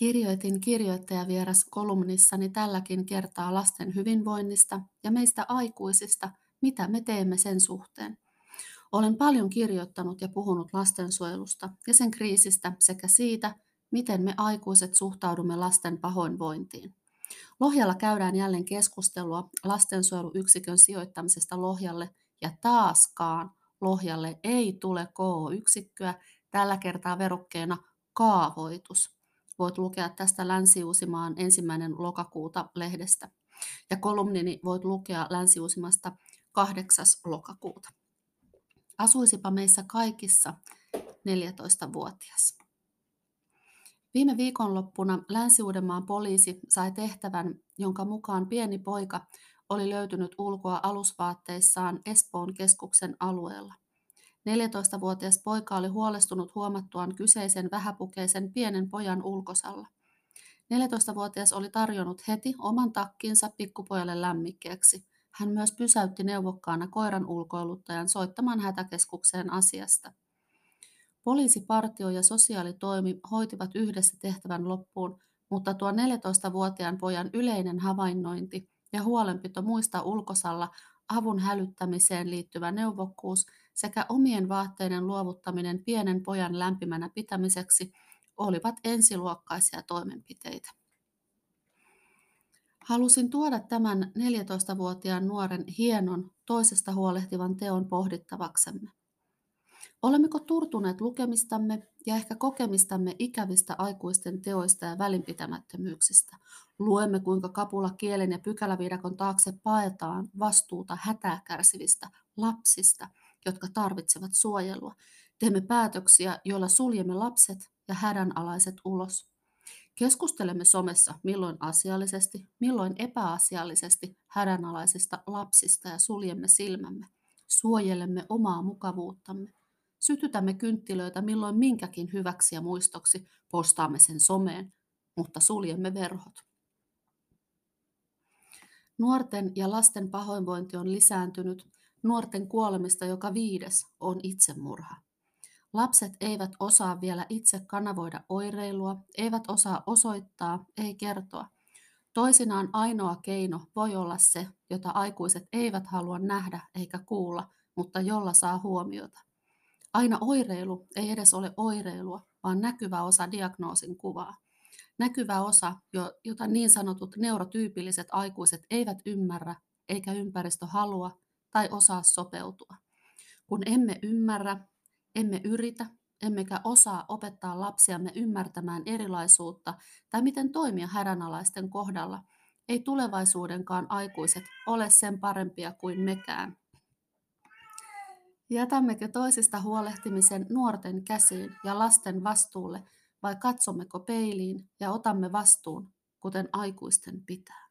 Kirjoitin kirjoittajavieras kolumnissani tälläkin kertaa lasten hyvinvoinnista ja meistä aikuisista, mitä me teemme sen suhteen. Olen paljon kirjoittanut ja puhunut lastensuojelusta ja sen kriisistä sekä siitä, miten me aikuiset suhtaudumme lasten pahoinvointiin. Lohjalla käydään jälleen keskustelua lastensuojeluyksikön sijoittamisesta Lohjalle ja taaskaan Lohjalle ei tule KO-yksikköä, tällä kertaa verukkeena kaavoitus. Voit lukea tästä Länsi-Uusimaan ensimmäinen lokakuuta lehdestä. Ja kolumnini voit lukea Länsi-Uusimasta 8. lokakuuta. Asuisipa meissä kaikissa 14-vuotias. Viime viikonloppuna Länsi-Uudenmaan poliisi sai tehtävän, jonka mukaan pieni poika oli löytynyt ulkoa alusvaatteissaan Espoon keskuksen alueella. 14-vuotias poika oli huolestunut huomattuaan kyseisen vähäpukeisen pienen pojan ulkosalla. 14-vuotias oli tarjonnut heti oman takkinsa pikkupojalle lämmikkeeksi. Hän myös pysäytti neuvokkaana koiran ulkoiluttajan soittamaan hätäkeskukseen asiasta. Poliisipartio ja sosiaalitoimi hoitivat yhdessä tehtävän loppuun, mutta tuo 14-vuotiaan pojan yleinen havainnointi ja huolenpito muista ulkosalla avun hälyttämiseen liittyvä neuvokkuus sekä omien vaatteiden luovuttaminen pienen pojan lämpimänä pitämiseksi olivat ensiluokkaisia toimenpiteitä. Halusin tuoda tämän 14-vuotiaan nuoren hienon, toisesta huolehtivan teon pohdittavaksemme. Olemmeko turtuneet lukemistamme ja ehkä kokemistamme ikävistä aikuisten teoista ja välinpitämättömyyksistä? Luemme, kuinka kapula kielen ja pykäläviidakon taakse paetaan vastuuta hätää kärsivistä lapsista, jotka tarvitsevat suojelua. Teemme päätöksiä, joilla suljemme lapset ja hädänalaiset ulos. Keskustelemme somessa milloin asiallisesti, milloin epäasiallisesti hädänalaisista lapsista ja suljemme silmämme. Suojelemme omaa mukavuuttamme. Sytytämme kynttilöitä milloin minkäkin hyväksi ja muistoksi, postaamme sen someen, mutta suljemme verhot. Nuorten ja lasten pahoinvointi on lisääntynyt, nuorten kuolemista joka viides on itsemurha. Lapset eivät osaa vielä itse kanavoida oireilua, eivät osaa osoittaa, ei kertoa. Toisinaan ainoa keino voi olla se, jota aikuiset eivät halua nähdä eikä kuulla, mutta jolla saa huomiota. Aina oireilu ei edes ole oireilua, vaan näkyvä osa diagnoosin kuvaa. Näkyvä osa, jota niin sanotut neurotyypilliset aikuiset eivät ymmärrä eikä ympäristö halua tai osaa sopeutua. Kun emme ymmärrä, emme yritä, emmekä osaa opettaa lapsiamme ymmärtämään erilaisuutta tai miten toimia hädänalaisten kohdalla, ei tulevaisuudenkaan aikuiset ole sen parempia kuin mekään. Jätämmekö toisista huolehtimisen nuorten käsiin ja lasten vastuulle vai katsommeko peiliin ja otamme vastuun, kuten aikuisten pitää?